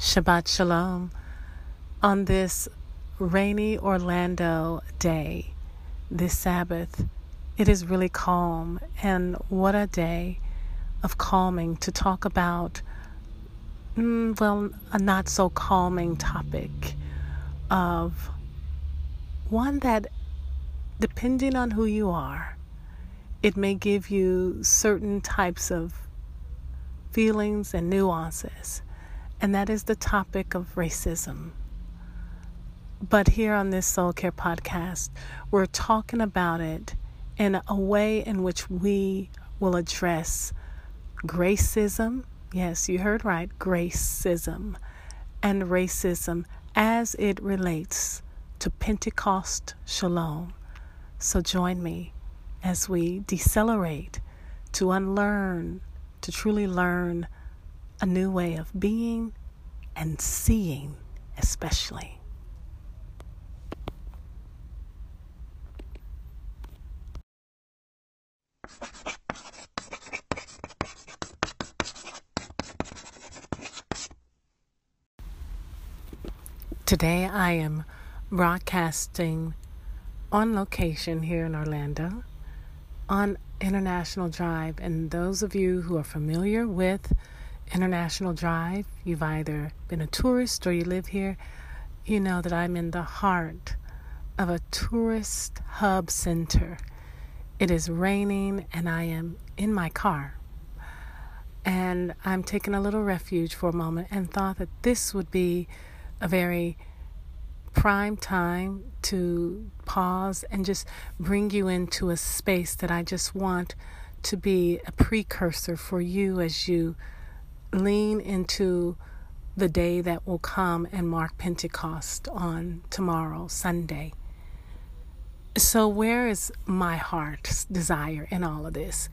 Shabbat Shalom. On this rainy Orlando day, this Sabbath, it is really calm, and what a day of calming to talk about, mm, well, a not so calming topic of one that, depending on who you are, it may give you certain types of feelings and nuances and that is the topic of racism. But here on this Soul Care podcast, we're talking about it in a way in which we will address gracism. Yes, you heard right, gracism and racism as it relates to Pentecost Shalom. So join me as we decelerate to unlearn, to truly learn a new way of being and seeing, especially. Today I am broadcasting on location here in Orlando on International Drive. And those of you who are familiar with International Drive, you've either been a tourist or you live here, you know that I'm in the heart of a tourist hub center. It is raining and I am in my car. And I'm taking a little refuge for a moment and thought that this would be a very prime time to pause and just bring you into a space that I just want to be a precursor for you as you lean into the day that will come and mark Pentecost on tomorrow, Sunday. So, where is my heart's desire in all of this?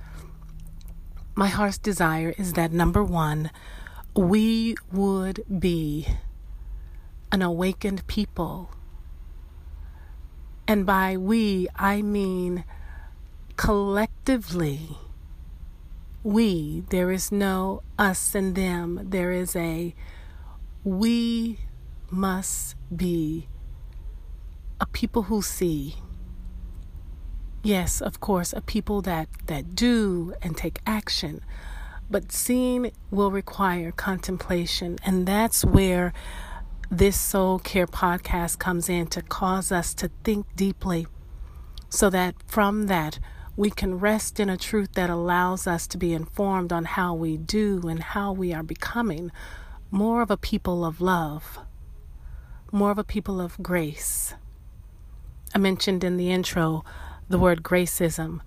My heart's desire is that number one, we would be an awakened people. And by we, I mean collectively we. There is no us and them. There is a we must be a people who see. Yes, of course, a people that, that do and take action. But seeing will require contemplation. And that's where this Soul Care podcast comes in to cause us to think deeply so that from that we can rest in a truth that allows us to be informed on how we do and how we are becoming more of a people of love, more of a people of grace. I mentioned in the intro the word gracism.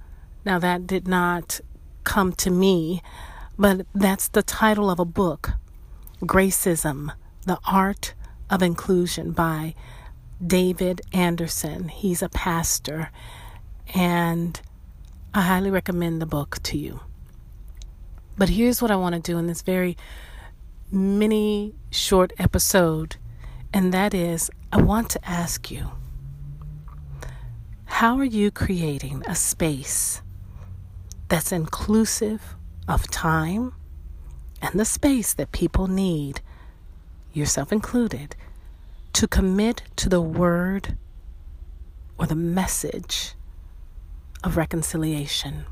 Now, that did not come to me, but that's the title of a book Gracism The Art of Inclusion by David Anderson. He's a pastor and I highly recommend the book to you. But here's what I want to do in this very mini short episode, and that is I want to ask you how are you creating a space that's inclusive of time and the space that people need, yourself included, to commit to the word or the message of reconciliation.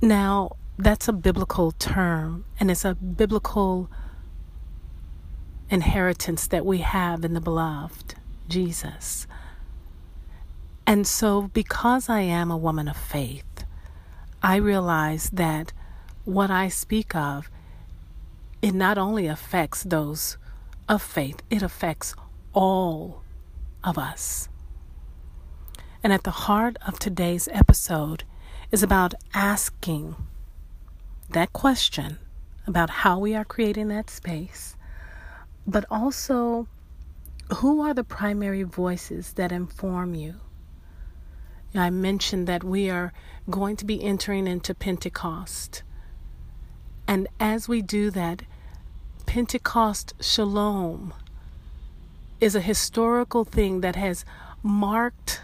Now, that's a biblical term, and it's a biblical inheritance that we have in the beloved, Jesus. And so, because I am a woman of faith, I realize that what I speak of, it not only affects those of faith, it affects all of us. And at the heart of today's episode is about asking that question about how we are creating that space, but also who are the primary voices that inform you? I mentioned that we are going to be entering into Pentecost. And as we do that, Pentecost Shalom is a historical thing that has marked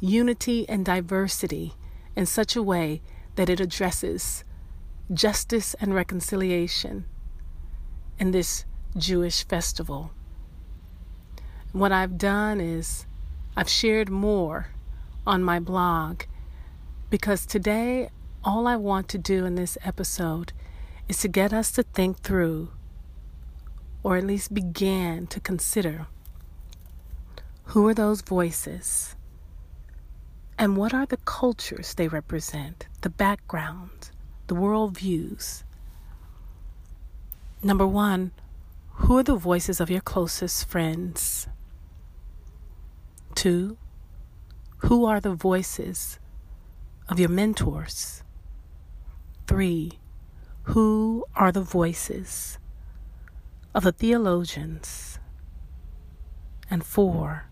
unity and diversity in such a way that it addresses justice and reconciliation. in this Jewish festival. What I've done is I've shared more on my blog because today all I want to do in this episode is to get us to think through, or at least begin to consider, who are those voices and what are the cultures they represent, the backgrounds, the worldviews. Number one, who are the voices of your closest friends? Two, who are the voices of your mentors? Three, who are the voices of the theologians? And four,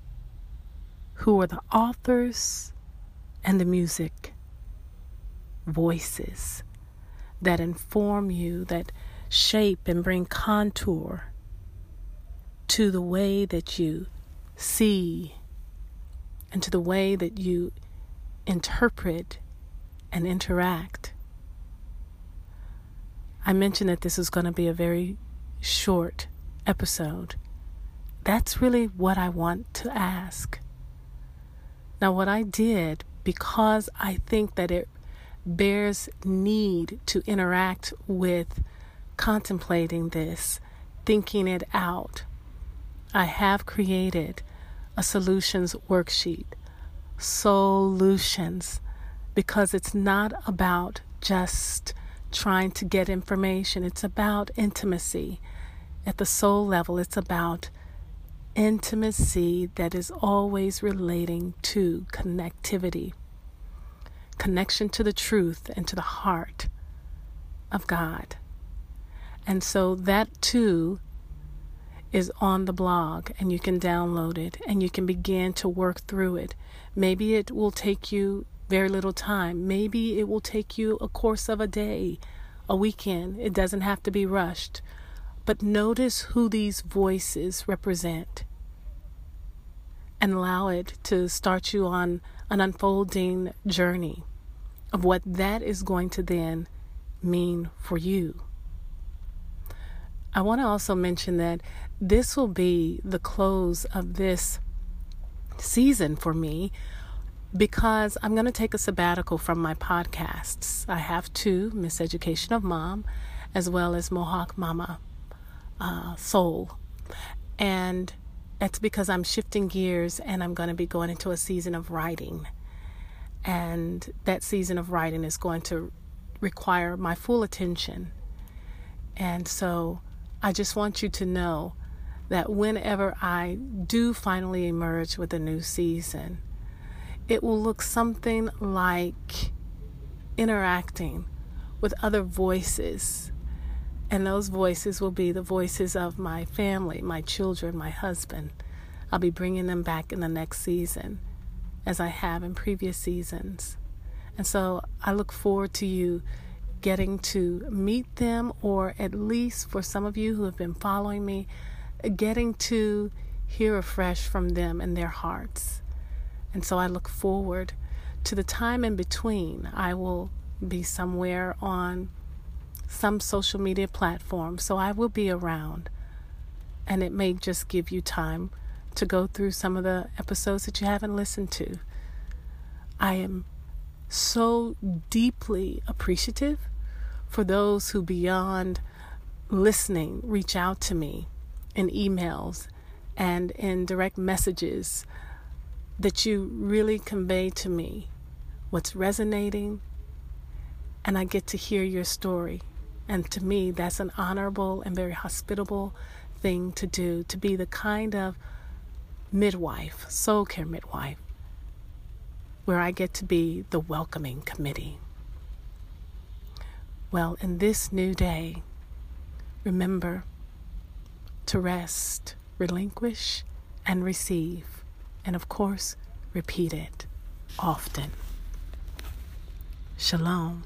who are the authors and the music voices that inform you, that shape and bring contour to the way that you see and to the way that you interpret and interact. I mentioned that this is going to be a very short episode. That's really what I want to ask. Now, what I did, because I think that it bears need to interact with contemplating this, thinking it out, I have created a solutions worksheet. Solutions. Because it's not about just trying to get information, it's about intimacy. At the soul level, it's about intimacy that is always relating to connectivity, connection to the truth and to the heart of God. And so that too is on the blog and you can download it and you can begin to work through it. Maybe it will take you very little time. Maybe it will take you a course of a day, a weekend. It doesn't have to be rushed. But notice who these voices represent and allow it to start you on an unfolding journey of what that is going to then mean for you. I want to also mention that this will be the close of this season for me because I'm going to take a sabbatical from my podcasts. I have two Miss Education of Mom as well as Mohawk Mama uh, Soul. And that's because I'm shifting gears and I'm going to be going into a season of writing. And that season of writing is going to require my full attention. And so I just want you to know that whenever I do finally emerge with a new season, it will look something like interacting with other voices. And those voices will be the voices of my family, my children, my husband. I'll be bringing them back in the next season as I have in previous seasons. And so I look forward to you getting to meet them, or at least for some of you who have been following me, getting to hear afresh from them and their hearts. And so I look forward to the time in between. I will be somewhere on some social media platform, so I will be around. And it may just give you time to go through some of the episodes that you haven't listened to. I am so deeply appreciative for those who, beyond listening, reach out to me in emails and in direct messages that you really convey to me what's resonating, and I get to hear your story. And to me, that's an honorable and very hospitable thing to do to be the kind of midwife, soul care midwife, where I get to be the welcoming committee. Well, in this new day, remember to rest, relinquish, and receive. And of course, repeat it often. Shalom.